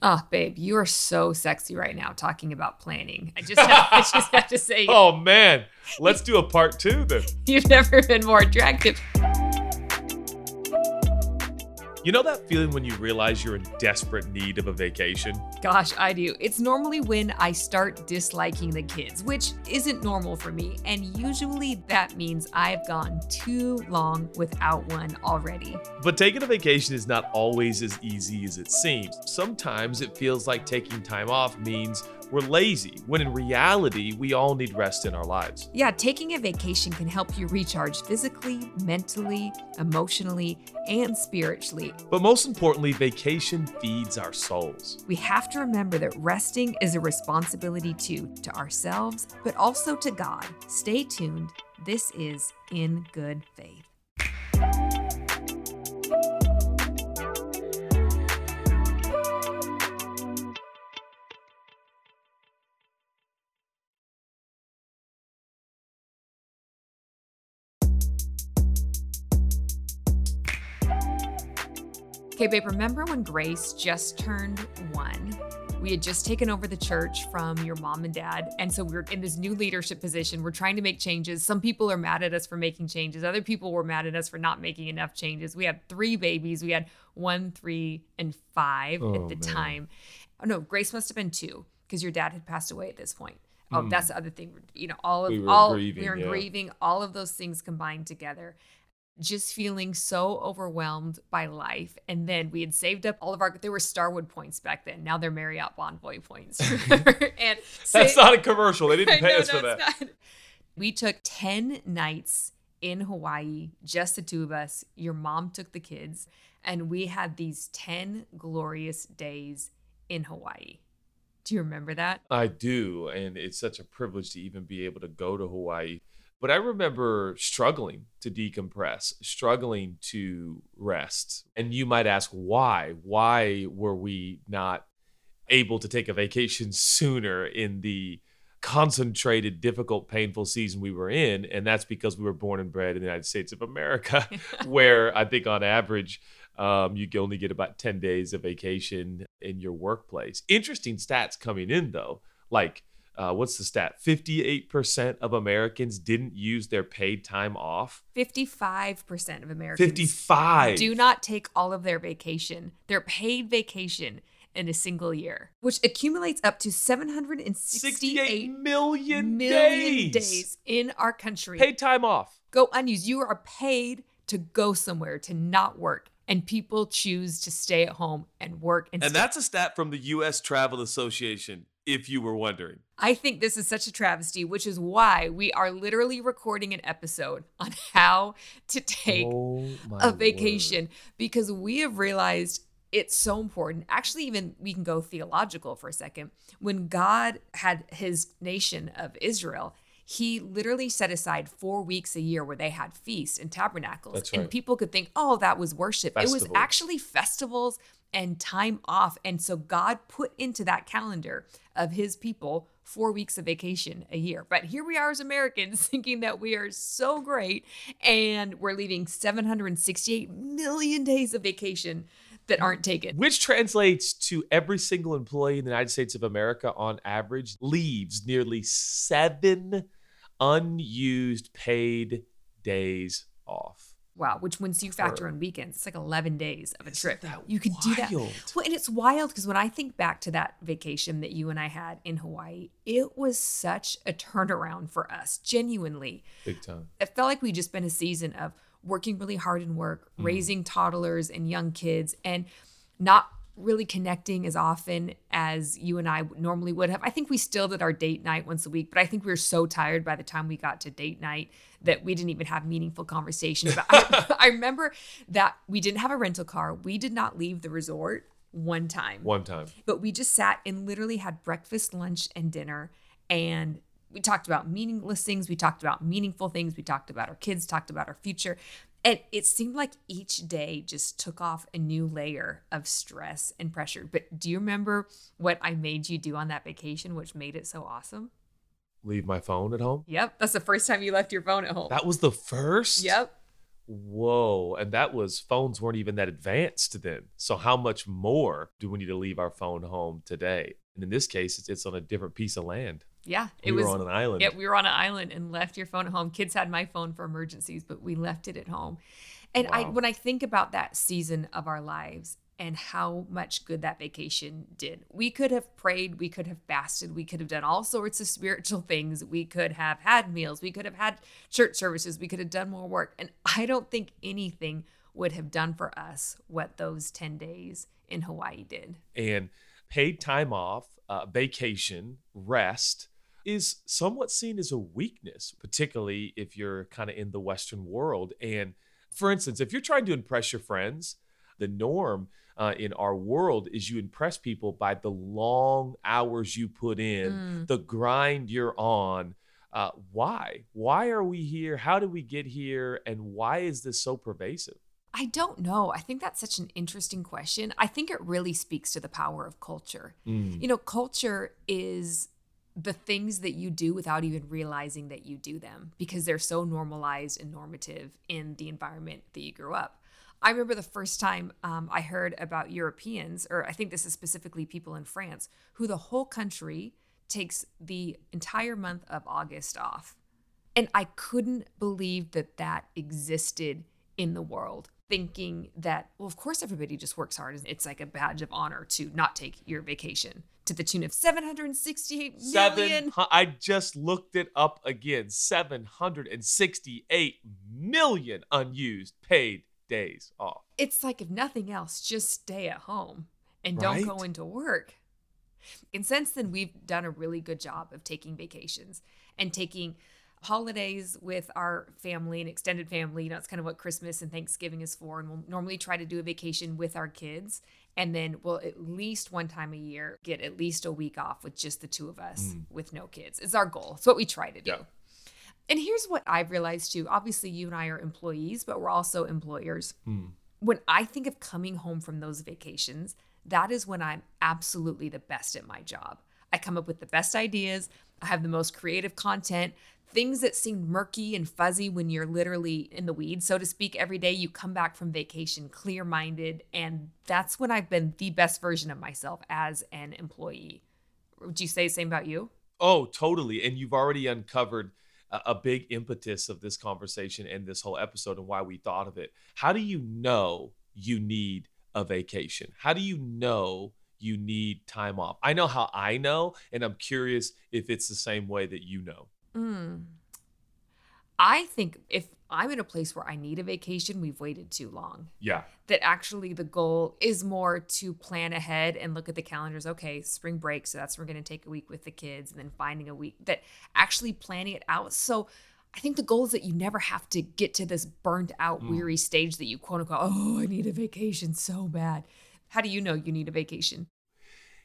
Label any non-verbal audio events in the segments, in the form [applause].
Oh, babe, you are so sexy right now talking about planning. I just have, I just have to say, [laughs] Oh man, let's do a part two then. [laughs] you've never been more attractive. You know that feeling when you realize you're in desperate need of a vacation? Gosh, I do. It's normally when I start disliking the kids, which isn't normal for me. And usually that means I've gone too long without one already. But taking a vacation is not always as easy as it seems. Sometimes it feels like taking time off means we're lazy, when in reality, we all need rest in our lives. Yeah, taking a vacation can help you recharge physically, mentally, emotionally, and spiritually. But most importantly, vacation feeds our souls. We have to remember that resting is a responsibility too to ourselves, but also to God. Stay tuned. This is In Good Faith. Okay, babe, remember when Grace just turned one? We had just taken over the church from your mom and dad. And so we're in this new leadership position. We're trying to make changes. Some people are mad at us for making changes, other people were mad at us for not making enough changes. We had three babies. We had one, three, and five Oh, at the man. time. Oh, no, Grace must have been two because your dad had passed away at this point. Oh, Hmm. that's the other thing. You know, all of We all grieving, we were yeah. grieving, all of those things combined together just feeling so overwhelmed by life. And then we had saved up all of our, they were Starwood points back then. Now they're Marriott Bonvoy points. [laughs] [laughs] and That's sa- not a commercial. They didn't [laughs] pay know, us no, for that. not. We took 10 nights in Hawaii, just the two of us. Your mom took the kids, and we had these 10 glorious days in Hawaii. Do you remember that? I do, and it's such a privilege to even be able to go to Hawaii. But I remember struggling to decompress, struggling to rest. And you might ask why? Why were we not able to take a vacation [laughs] sooner in the concentrated, difficult, painful season we were in? And that's because we were born and bred in the United States of America, [laughs] where I think on average, um, you can only get about 10 days of vacation in your workplace. Interesting stats coming in though. Like, uh, what's the stat? 58% of Americans didn't use their paid time off. 55% of Americans 55. do not take all of their vacation, their paid vacation in a single year, which accumulates up to 68 768 million, million days. days in our country. Paid time off. Go unused. You are paid to go somewhere, to not work. And people choose to stay at home and work. And, And stay- that's a stat from the U.S. Travel Association, if you were wondering. I think this is such a travesty, which is why we are literally recording an episode on how to take Oh a vacation because we have realized it's so important. Actually, even we can go theological for a second. When God had his nation of Israel, he literally set aside four weeks a year where they had feasts and tabernacles. That's And people people could think, oh, that was worship. It was actually festivals and time off. And so God put into that calendar of his people four weeks of vacation a year. But here we are as Americans [laughs] thinking that we are so great and we're leaving 768 million days of vacation that aren't taken. Which translates to every single employee in the United States of America on average leaves nearly seven unused paid days off. Wow, which once you factor Or- in weekends, it's like 11 days of a trip. that you could do that. wild? Well, and it's wild because when I think back to that vacation that you and I had in Hawaii, it was such a turnaround for us, genuinely. Big time. It felt like we just been a season of working really hard in work, mm-hmm. raising toddlers and young kids, and not really connecting as often as you and I normally would have. I think we still did our date night once a week, but I think we were so tired by the time we got to date night that we didn't even have meaningful conversation. But I, [laughs] I remember that we didn't have a rental car. We did not leave the resort one time One time. but we just sat and literally had breakfast, lunch, and dinner. And we talked about meaningless things. We talked about meaningful things. We talked about our kids, talked about our future. And it seemed like each day just took off a new layer of stress and pressure. But do you remember what I made you do on that vacation, which made it so awesome? Leave my phone at home. Yep. That's the first time you left your phone at home. That was the first? Yep. Whoa. And that was phones weren't even that advanced then. So, how much more do we need to leave our phone home today? And in this case, it's, it's on a different piece of land. Yeah, it we was on an island. Yeah, we were on an island and left your phone at home. Kids had my phone for emergencies, but we left it at home. And wow. I when I think about that season of our lives and how much good that vacation did. We could have prayed, we could have fasted, we could have done all sorts of spiritual things. We could have had meals, we could have had church services, we could have done more work. And I don't think anything would have done for us what those 10 days in Hawaii did. And paid time off, uh, vacation, rest is somewhat seen as a weakness, particularly if you're kind of in the Western world. And for instance, if you're trying to impress your friends, the norm uh, in our world is you impress people by the long hours you put in, mm. the grind you're on. Uh, why? Why are we here? How did we get here? And why is this so pervasive? I don't know. I think that's such an interesting question. I think it really speaks to the power of culture. Mm. You know, culture is the things that you do without even realizing that you do them because they're so normalized and normative in the environment that you grew up. I remember the first time um, I heard about Europeans, or I think this is specifically people in France, who the whole country takes the entire month of August off. And I couldn't believe that that existed in the world, thinking that, well, of course, everybody just works hard. It's like a badge of honor to not take your vacation to the tune of 768 million. Seven, I just looked it up again 768 million unused paid days off. It's like, if nothing else, just stay at home and don't go into work. And since then, we've done a really good job of taking vacations and taking holidays with our family and extended family. You know, it's kind of what Christmas and Thanksgiving is for. And we'll normally try to do a vacation with our kids. And then we'll at least one time a year get at least a week off with just the two of us mm. with no kids. It's our goal. It's what we try to do. Yeah. And here's what I've realized too. Obviously, you and I are employees, but we're also employers. Mm. When I think of coming home from those vacations, that is when I'm absolutely the best at my job. I come up with the best ideas. I have the most creative content. Things that seem murky and fuzzy when you're literally in the weeds, so to speak, every day you come back from vacation clear minded. And that's when I've been the best version of myself as an employee. Would you say the same about you? Oh, totally. And you've already uncovered a big impetus of this conversation and this whole episode and why we thought of it. How do you know you need a vacation? How do you know you need time off? I know how I know, and I'm curious if it's the same way that you know. Mm. I think if I'm in a place where I need a vacation, we've waited too long. Yeah. That actually the goal is more to plan ahead and look at the calendars. Okay, spring break. So that's we're going to take a week with the kids and then finding a week that actually planning it out. So I think the goal is that you never have to get to this burnt out, mm. weary stage that you quote unquote, oh, I need a vacation so bad. How do you know you need a vacation?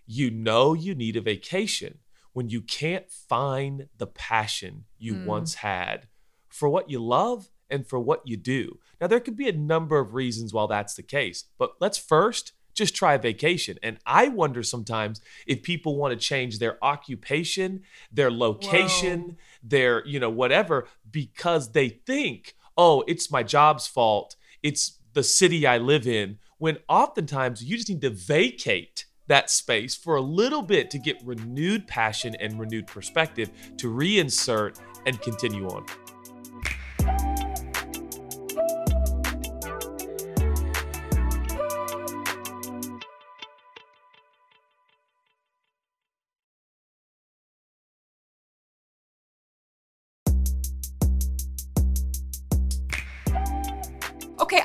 You know you need a vacation when you can't find the passion you mm. once had for what you love and for what you do. Now, there could be a number of reasons why that's the case, but let's first just try vacation. And I wonder sometimes if people want to change their occupation, their location, Whoa. their, you know, whatever, because they think, oh, it's my job's fault. It's the city I live in. When oftentimes you just need to vacate that space for a little bit to get renewed passion and renewed perspective to reinsert and continue on.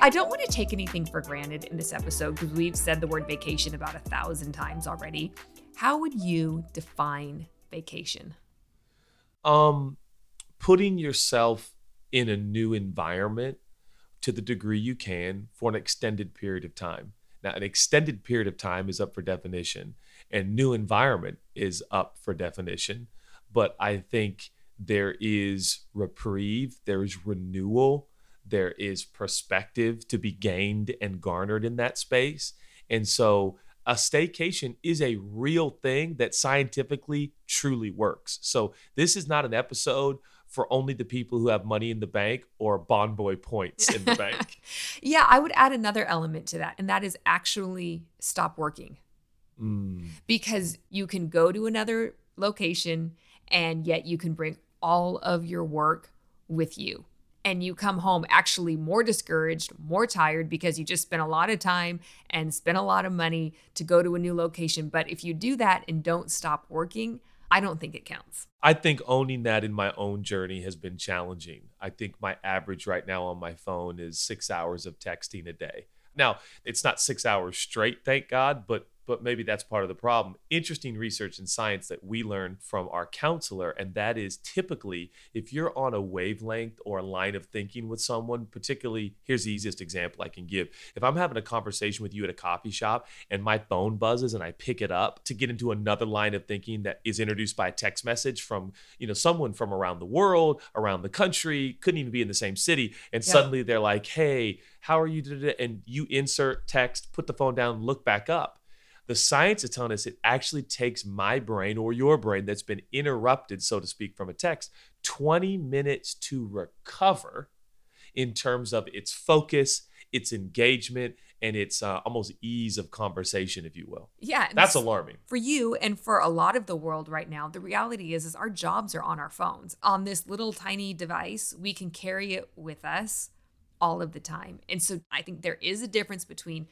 I don't want to take anything for granted in this episode because we've said the word vacation about a thousand times already. How would you define vacation? Um, putting yourself in a new environment to the degree you can for an extended period of time. Now, an extended period of time is up for definition, and new environment is up for definition. But I think there is reprieve, there is renewal, there is perspective to be gained and garnered in that space. And so a staycation is a real thing that scientifically truly works. So this is not an episode for only the people who have money in the bank or Bonvoy points in the bank. [laughs] Yeah, I would add another element to that, and that is actually stop working. Mm. Because you can go to another location and yet you can bring all of your work with you. And you come home actually more discouraged, more tired because you just spent a lot of time and spent a lot of money to go to a new location. But if you do that and don't stop working, I don't think it counts. I think owning that in my own journey has been challenging. I think my average right now on my phone is six hours of texting a day. Now, it's not six hours straight, thank God, but but maybe that's part of the problem. Interesting research in science that we learned from our counselor, and that is typically if you're on a wavelength or a line of thinking with someone, particularly, here's the easiest example I can give. If I'm having a conversation with you at a coffee shop and my phone buzzes and I pick it up to get into another line of thinking that is introduced by a text message from, you know, someone from around the world, around the country, couldn't even be in the same city, and yeah. suddenly they're like, hey, how are you? And you insert text, put the phone down, look back up the science is telling us it actually takes my brain or your brain that's been interrupted, so to speak, from a text 20 minutes to recover in terms of its focus, its engagement, and its uh, almost ease of conversation, if you will. Yeah, that's alarming for you and for a lot of the world right now. The reality is, is our jobs are on our phones. On this little tiny device, we can carry it with us all of the time. And so, I think there is a difference between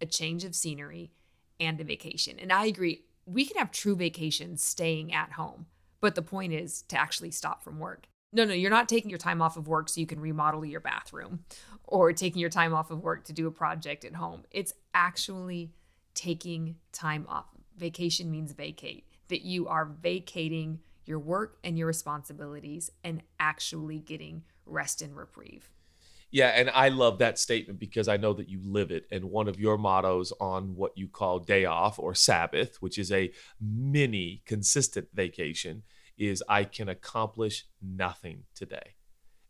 a change of scenery and a vacation. And I agree, we can have true vacations staying at home, but the point is to actually stop from work. No, no, you're not taking your time off of work so you can remodel your bathroom or taking your time off of work to do a project at home. It's actually taking time off. Vacation means vacate, that you are vacating your work and your responsibilities and actually getting rest and reprieve. Yeah, and I love that statement because I know that you live it. And one of your mottos on what you call day off or Sabbath, which is a mini consistent vacation, is I can accomplish nothing today.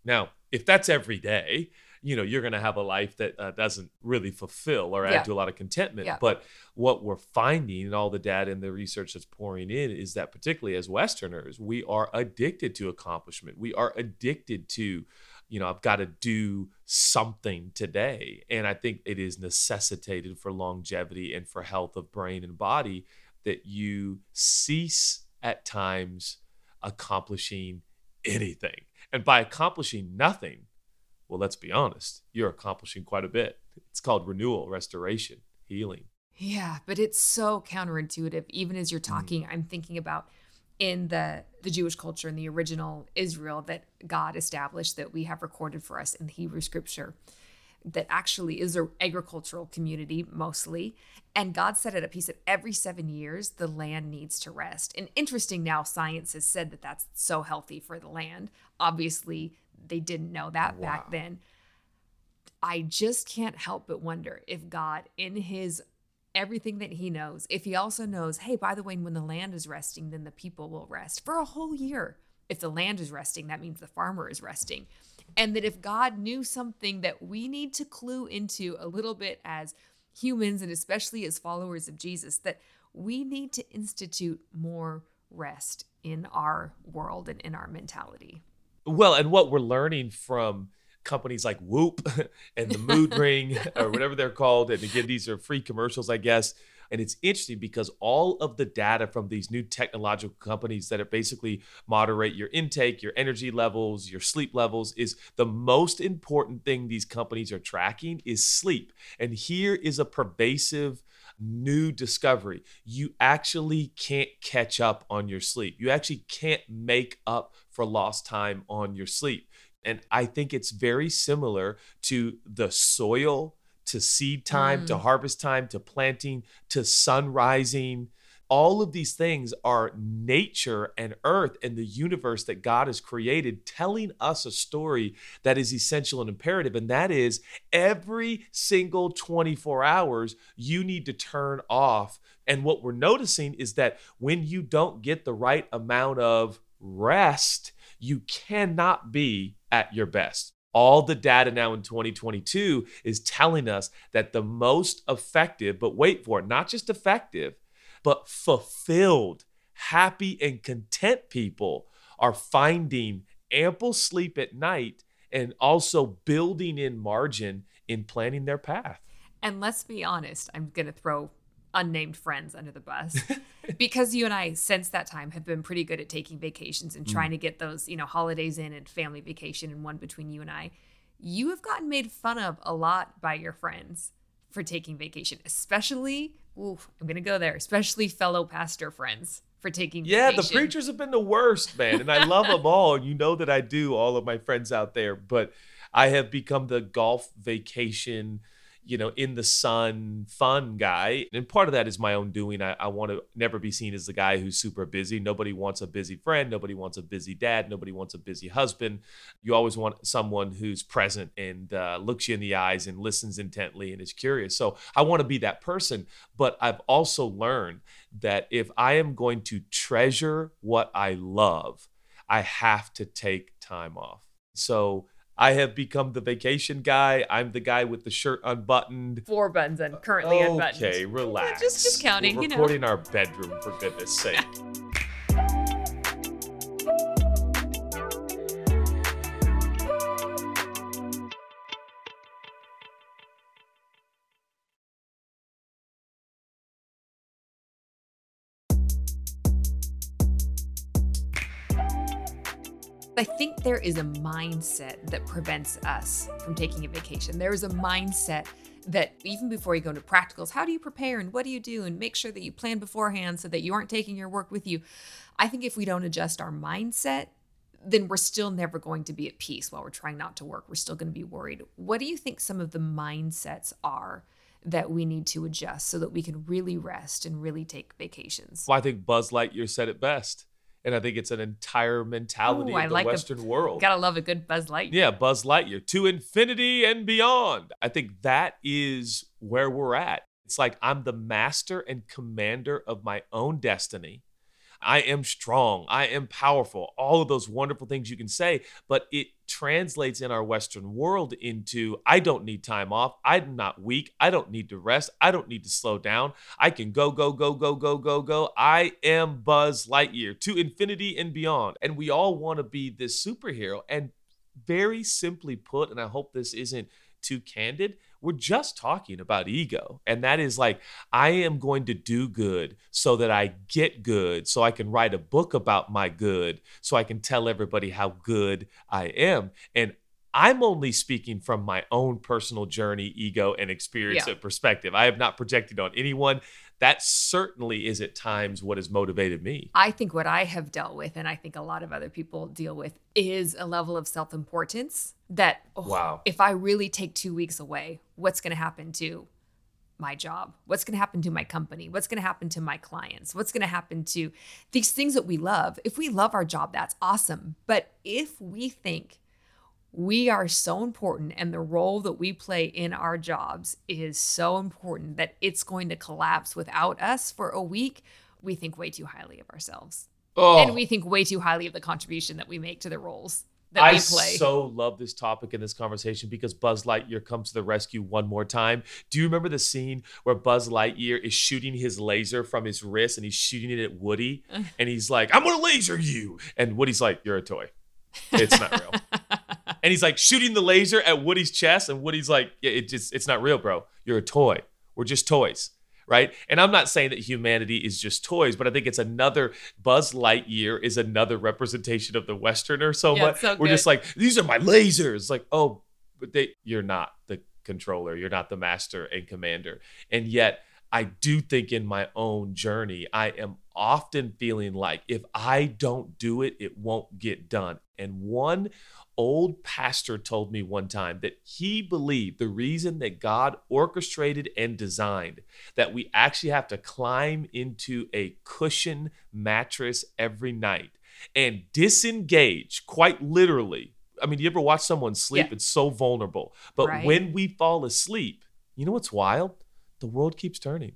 Now, if that's every day, you know, you're going to have a life that uh, doesn't really fulfill or add yeah. to a lot of contentment. Yeah. But what we're finding and all the data and the research that's pouring in is that, particularly as Westerners, we are addicted to accomplishment. We are addicted to you know, I've got to do something today. And I think it is necessitated for longevity and for health of brain and body that you cease at times accomplishing anything. And by accomplishing nothing, well, let's be honest, you're accomplishing quite a bit. It's called renewal, restoration, healing. Yeah, but it's so counterintuitive. Even as you're mm. talking, mm. I'm thinking about in the the Jewish culture in the original Israel that God established that we have recorded for us in the Hebrew scripture that actually is an agricultural community mostly. And God set it up. He said every seven years, the land needs to rest. And interesting now, science has said that that's so healthy for the land. Obviously, they didn't know that wow. back then. I just can't help but wonder if God, in his everything that he knows, if he also knows, hey, by the way, when the land is resting, then the people will rest for a whole year. If the land is resting, that means the farmer is resting. And that if God knew something that we need to clue into a little bit as humans and especially as followers of Jesus, that we need to institute more rest in our world and in our mentality. Well, and what we're learning from companies like Whoop [laughs] and the Mood Ring or whatever they're called. And again, these are free commercials, I guess. And it's interesting because all of the data from these new technological companies that are basically moderate your intake, your energy levels, your sleep levels is the most important thing these companies are tracking is sleep. And here is a pervasive new discovery. You actually can't catch up on your sleep. You actually can't make up for lost time on your sleep. And I think it's very similar to the soil, to seed time, mm. to harvest time, to planting, to sun rising. All of these things are nature and earth and the universe that God has created, telling us a story that is essential and imperative. And that is every single 24 hours, you need to turn off. And what we're noticing is that when you don't get the right amount of rest, you cannot be at your best. All the data now in 2022 is telling us that the most effective, but wait for it, not just effective, but fulfilled, happy, and content people are finding ample sleep at night and also building in margin in planning their path. And let's be honest, I'm going to throw unnamed friends under the bus [laughs] because you and I since that time have been pretty good at taking vacations and trying mm. to get those, you know, holidays in and family vacation and one between you and I. You have gotten made fun of a lot by your friends for taking vacation, especially, ooh, I'm going to go there, especially fellow pastor friends for taking yeah vacation. the preachers have been the worst man and i love [laughs] them all you know that i do all of my friends out there but i have become the golf vacation you know, in the sun, fun guy. And part of that is my own doing. I, I want to never be seen as the guy who's super busy. Nobody wants a busy friend. Nobody wants a busy dad. Nobody wants a busy husband. You always want someone who's present and uh, looks you in the eyes and listens intently and is curious. So I want to be that person. But I've also learned that if I am going to treasure what I love, I have to take time off. So I have become the vacation guy. I'm the guy with the shirt unbuttoned. Four buttons and currently okay, unbuttoned. Okay, relax. Just, just counting. We're you know. recording our bedroom for goodness sake. [laughs] I think there is a mindset that prevents us from taking a vacation. There is a mindset that even before you go into practicals, how do you prepare and what do you do and make sure that you plan beforehand so that you aren't taking your work with you. I think if we don't adjust our mindset, then we're still never going to be at peace while we're trying not to work. We're still going to be worried. What do you think some of the mindsets are that we need to adjust so that we can really rest and really take vacations? Well, I think Buzz Lightyear said it best and I think it's an entire mentality Ooh, of the like Western world. Gotta love a good Buzz Lightyear. Yeah, Buzz Lightyear to infinity and beyond. I think that is where we're at. It's like I'm the master and commander of my own destiny. I am strong. I am powerful. All of those wonderful things you can say, but it translates in our Western world into I don't need time off. I'm not weak. I don't need to rest. I don't need to slow down. I can go, go, go, go, go, go, go. I am Buzz Lightyear to infinity and beyond. And we all want to be this superhero. And very simply put, and I hope this isn't too candid, we're just talking about ego. And that is like, I am going to do good so that I get good, so I can write a book about my good, so I can tell everybody how good I am. And I'm only speaking from my own personal journey, ego, and experience yeah. and perspective. I have not projected on anyone. That certainly is at times what has motivated me. I think what I have dealt with, and I think a lot of other people deal with, is a level of self importance that, oh, wow, if I really take two weeks away, what's going to happen to my job? What's going to happen to my company? What's going to happen to my clients? What's going to happen to these things that we love? If we love our job, that's awesome. But if we think we are so important and the role that we play in our jobs is so important that it's going to collapse without us for a week, we think way too highly of ourselves. Oh. And we think way too highly of the contribution that we make to the roles that I we play. I so love this topic in this conversation because Buzz Lightyear comes to the rescue one more time. Do you remember the scene where Buzz Lightyear is shooting his laser from his wrist and he's shooting it at Woody and he's like, "I'm to laser you." And Woody's like, "You're a toy." It's not real. [laughs] and he's like shooting the laser at Woody's chest, and Woody's like, yeah, it just, it's not real, bro. You're a toy. We're just toys. Right. And I'm not saying that humanity is just toys, but I think it's another Buzz Lightyear is another representation of the Westerner so yeah, much. So We're just like, these are my lasers. Like, oh, but they you're not the controller, you're not the master and commander. And yet I do think in my own journey, I am often feeling like if I don't do it, it won't get done. And one old pastor told me one time that he believed the reason that God orchestrated and designed that we actually have to climb into a cushion mattress every night and disengage quite literally. I mean, you ever watch someone sleep? Yeah. It's so vulnerable. But right. when we fall asleep, you know what's wild? the world keeps turning.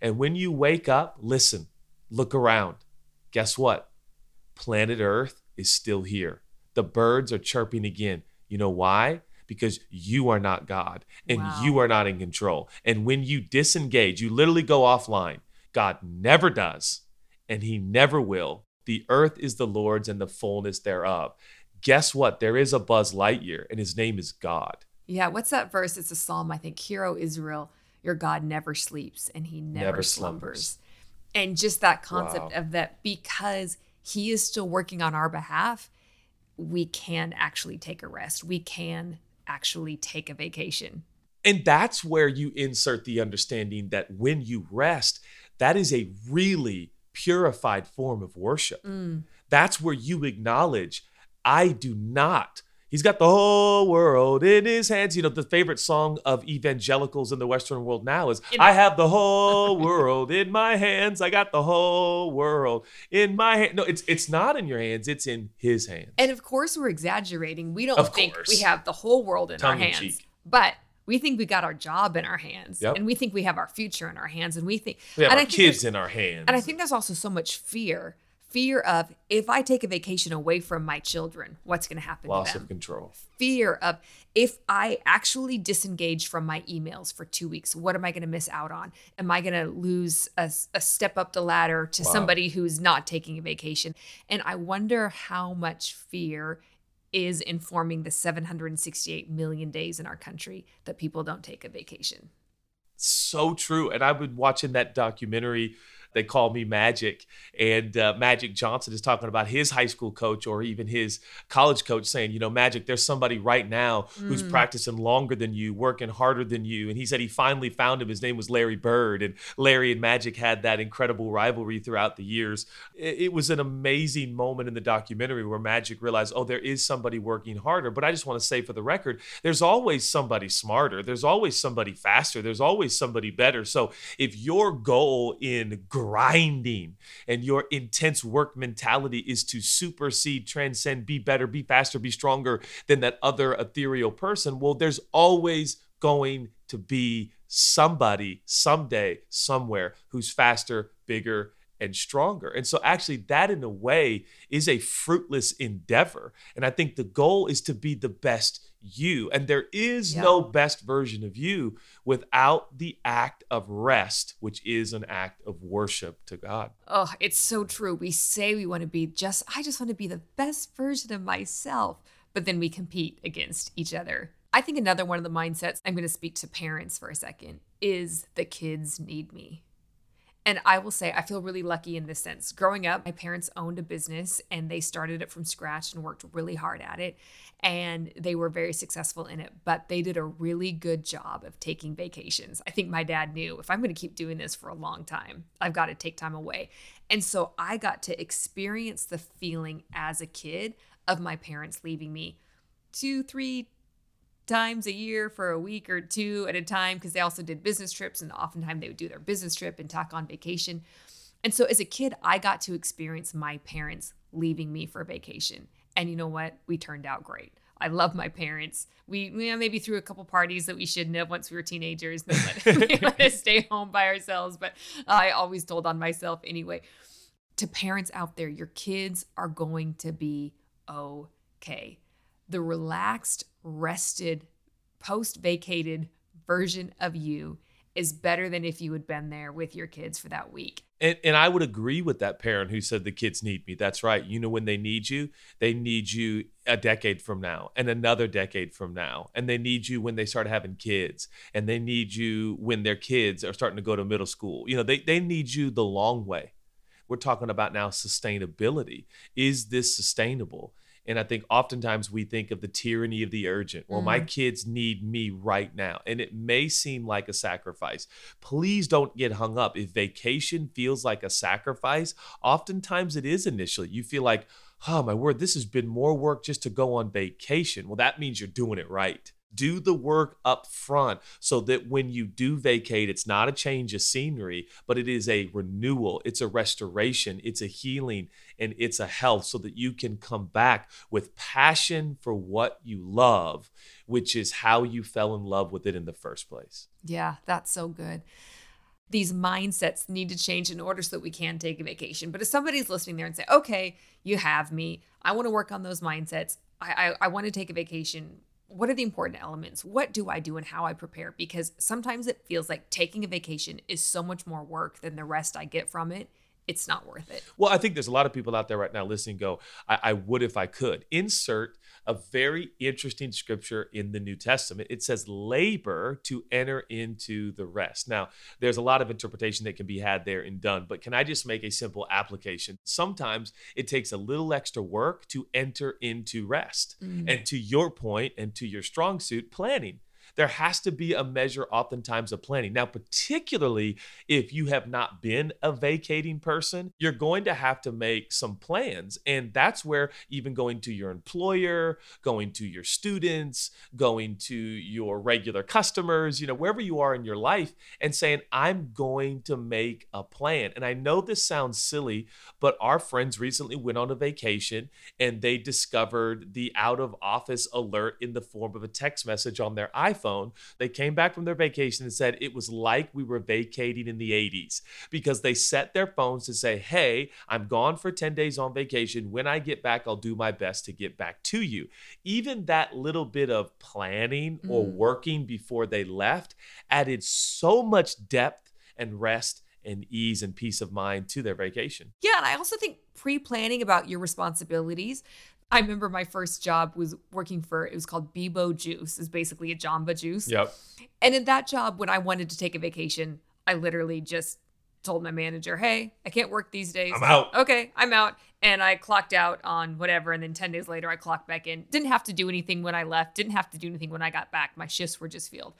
And when you wake up, listen, look around. Guess what? Planet Earth is still here. The birds are chirping again. You know why? Because you are not God and wow. you are not in control. And when you disengage, you literally go offline. God never does, and He never will. The earth is the Lord's and the fullness thereof. guess what? There is a Buzz Lightyear, and his name is God. Yeah, what's that verse? It's a psalm, I think. Hero Israel, your God never sleeps and he never, Never slumbers. slumbers. And just that concept Wow. of that because he is still working on our behalf, we can actually take a rest. We can actually take a vacation. And that's where you insert the understanding that when you rest, that is a really purified form of worship. Mm. That's where you acknowledge, I do not. He's got the whole world in his hands. You know, the favorite song of evangelicals in the Western world now is In- I have the whole world in my hands. I got the whole world in my hand. No, it's it's not in your hands, it's in his hands. And of course, we're exaggerating. We don't Of think course. we have the whole world in our Tongue in hands, but we think we got our job in our hands, Yep. and we think we have our future in our hands, and we think we have and our I think kids in our hands. And I think there's also so much fear, fear of if I take a vacation away from my children, what's going to happen loss to them? of control. fear of if I actually disengage from my emails for two weeks, what am I going to miss out on? Am I going to lose a, a step up the ladder to Wow. somebody who's not taking a vacation? And I wonder how much fear is informing the 768 million days in our country that people don't take a vacation. so true. And I've been watching that documentary. They call me Magic, and uh, Magic Johnson is talking about his high school coach or even his college coach saying, you know, Magic, there's somebody right now who's practicing longer than you, working harder than you. And he said he finally found him. His name was Larry Bird, and Larry and Magic had that incredible rivalry throughout the years. It, it was an amazing moment in the documentary where Magic realized, oh, there is somebody working harder. But I just want to say for the record, there's always somebody smarter. There's always somebody faster. There's always somebody better. So if your goal in grinding and your intense work mentality is to supersede, transcend, be better, be faster, be stronger than that other ethereal person, well, there's always going to be somebody someday, somewhere who's faster, bigger, and stronger. And so, actually, that in a way is a fruitless endeavor. And I think the goal is to be the best you. And there is Yeah. no best version of you without the act of rest, which is an act of worship to God. Oh, it's so true. We say we want to be just, I just want to be the best version of myself, but then we compete against each other. I think another one of the mindsets, I'm going to speak to parents for a second, is the kids need me. And I will say, I feel really lucky in this sense. Growing up, my parents owned a business and they started it from scratch and worked really hard at it. And they were very successful in it, but they did a really good job of taking vacations. I think my dad knew if I'm going to keep doing this for a long time, I've got to take time away. And so I got to experience the feeling as a kid of my parents leaving me two, three times a year for a week or two at a time because they also did business trips and oftentimes they would do their business trip and tack on vacation. And so as a kid, I got to experience my parents leaving me for vacation. And you know what? We turned out great. I love my parents. We maybe threw a couple parties that we shouldn't have once we were teenagers. They let, [laughs] they let us stay home by ourselves, but I always told on myself anyway. To parents out there, your kids are going to be okay. The relaxed, rested, post vacated version of you is better than if you had been there with your kids for that week. And, and I would agree with that parent who said the kids need me. That's right. You know, when they need you, they need you a decade from now and another decade from now. And they need you when they start having kids. And they need you when their kids are starting to go to middle school. You know, they, they need you the long way. We're talking about now sustainability. Is this sustainable? And I think oftentimes we think of the tyranny of the urgent. Well, my mm. kids need me right now. And it may seem like a sacrifice. Please don't get hung up. If vacation feels like a sacrifice, oftentimes it is initially. You feel like, oh, my word, this has been more work just to go on vacation. Well, that means you're doing it right. Do the work up front so that when you do vacate, it's not a change of scenery, but it is a renewal, it's a restoration, it's a healing, and it's a health so that you can come back with passion for what you love, which is how you fell in love with it in the first place. Yeah, that's so good. These mindsets need to change in order so that we can take a vacation. But if somebody's listening there and say, okay, you have me, I want to work on those mindsets, I, I, I want to take a vacation. What are the important elements? What do I do and how I prepare? Because sometimes it feels like taking a vacation is so much more work than the rest I get from it. it's not worth it. Well, I think there's a lot of people out there right now listening go, I, I would if I could. Insert a very interesting scripture in the New Testament. It says labor to enter into the rest. Now, there's a lot of interpretation that can be had there and done, but can I just make a simple application? Sometimes it takes a little extra work to enter into rest. Mm. And to your point and to your strong suit, planning there has to be a measure oftentimes of planning. Now, particularly if you have not been a vacating person, you're going to have to make some plans. And that's where even going to your employer, going to your students, going to your regular customers, you know, wherever you are in your life, and saying, I'm going to make a plan. And I know this sounds silly, but our friends recently went on a vacation and they discovered the out of office alert in the form of a text message on their iPhone phone. They came back from their vacation and said it was like we were vacating in the 80s because they set their phones to say, Hey, I'm gone for 10 days on vacation. When I get back, I'll do my best to get back to you. Even that little bit of planning or mm. working before they left added so much depth and rest and ease and peace of mind to their vacation. Yeah, and I also think pre-planning about your responsibilities I remember my first job was working for it was called Bebo Juice. Is basically a Jamba Juice. Yep. And in that job, when I wanted to take a vacation, I literally just told my manager, "Hey, I can't work these days. I'm out." Okay, I'm out. And I clocked out on whatever, and then ten days later, I clocked back in. Didn't have to do anything when I left. Didn't have to do anything when I got back. My shifts were just filled.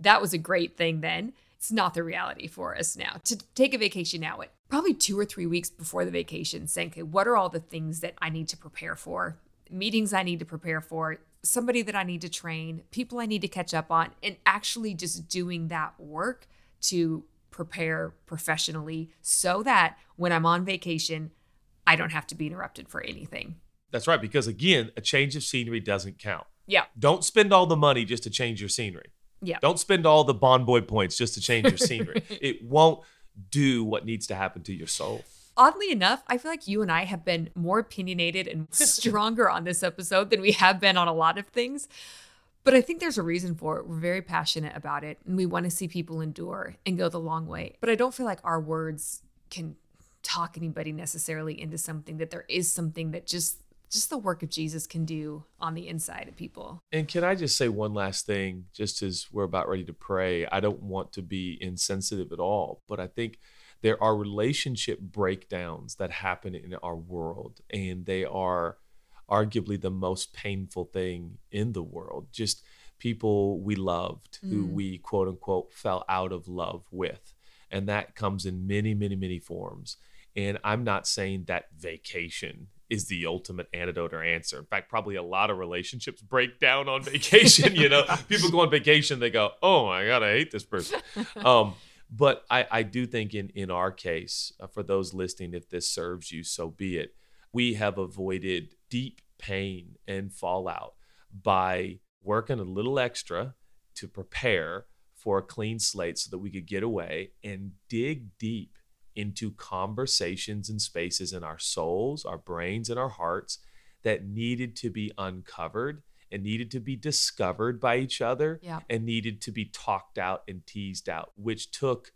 That was a great thing then. It's not the reality for us now. To take a vacation now, it probably two or three weeks before the vacation, saying, okay, what are all the things that I need to prepare for? Meetings I need to prepare for, somebody that I need to train, people I need to catch up on, and actually just doing that work to prepare professionally so that when I'm on vacation, I don't have to be interrupted for anything. That's right. Because again, a change of scenery doesn't count. Yeah. Don't spend all the money just to change your scenery. Yeah. Don't spend all the Bonvoy points just to change your scenery. [laughs] it won't do what needs to happen to your soul. Oddly enough, I feel like you and I have been more opinionated and [laughs] stronger on this episode than we have been on a lot of things. But I think there's a reason for it. We're very passionate about it and we want to see people endure and go the long way. But I don't feel like our words can talk anybody necessarily into something that there is something that just just the work of Jesus can do on the inside of people. And can I just say one last thing, just as we're about ready to pray? I don't want to be insensitive at all, but I think there are relationship breakdowns that happen in our world, and they are arguably the most painful thing in the world. Just people we loved mm. who we quote unquote fell out of love with. And that comes in many, many, many forms. And I'm not saying that vacation is the ultimate antidote or answer. In fact, probably a lot of relationships break down on [laughs] vacation. you know, [laughs] people go on vacation, they go, "Oh my god, I hate this person." [laughs] Um, but I, I do think in in our case, uh, for those listening, if this serves you, so be it. We have avoided deep pain and fallout by working a little extra to prepare for a clean slate so that we could get away and dig deep into conversations and spaces in our souls, our brains, and our hearts that needed to be uncovered and needed to be discovered by each other yeah. and needed to be talked out and teased out, which took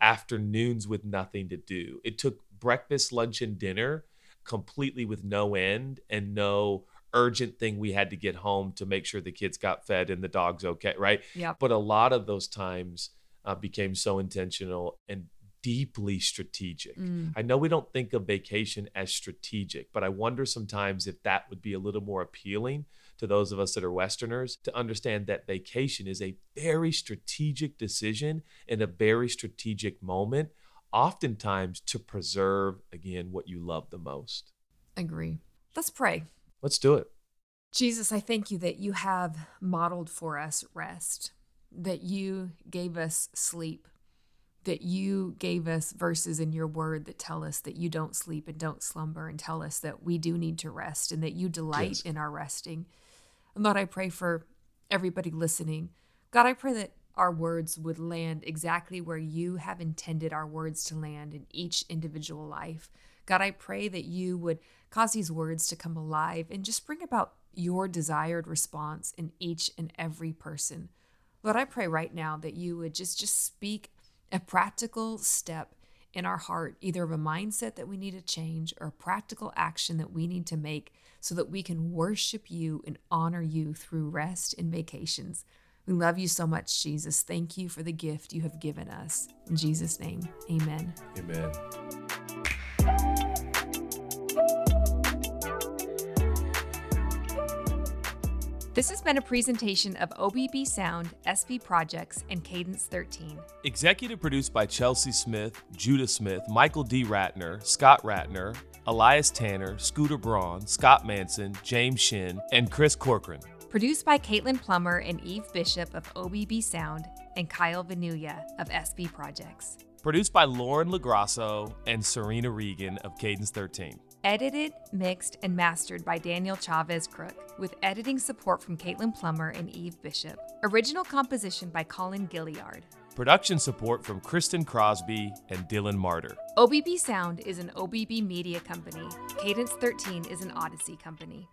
afternoons with nothing to do. It took breakfast, lunch, and dinner completely with no end and no urgent thing we had to get home to make sure the kids got fed and the dog's okay, right? Yeah. But a lot of those times uh, became so intentional and deeply strategic. Mm. I know we don't think of vacation as strategic, but I wonder sometimes if that would be a little more appealing to those of us that are Westerners to understand that vacation is a very strategic decision in a very strategic moment, oftentimes to preserve, again, what you love the most. Agree. Let's pray. Let's do it. Jesus, I thank you that you have modeled for us rest, that you gave us sleep that you gave us verses in your word that tell us that you don't sleep and don't slumber and tell us that we do need to rest and that you delight yes. in our resting. And Lord, I pray for everybody listening. God, I pray that our words would land exactly where you have intended our words to land in each individual life. God, I pray that you would cause these words to come alive and just bring about your desired response in each and every person. Lord, I pray right now that you would just just speak a practical step in our heart, either of a mindset that we need to change or a practical action that we need to make so that we can worship you and honor you through rest and vacations. We love you so much, Jesus. Thank you for the gift you have given us. In Jesus' name, amen. Amen. This has been a presentation of OBB Sound, SB Projects, and Cadence 13. Executive produced by Chelsea Smith, Judah Smith, Michael D. Ratner, Scott Ratner, Elias Tanner, Scooter Braun, Scott Manson, James Shin, and Chris Corcoran. Produced by Caitlin Plummer and Eve Bishop of OBB Sound and Kyle Vanuya of SB Projects. Produced by Lauren Lagrasso and Serena Regan of Cadence 13. Edited, mixed, and mastered by Daniel Chavez Crook, with editing support from Caitlin Plummer and Eve Bishop. Original composition by Colin Gilliard. Production support from Kristen Crosby and Dylan Martyr. OBB Sound is an OBB media company. Cadence 13 is an Audacy company.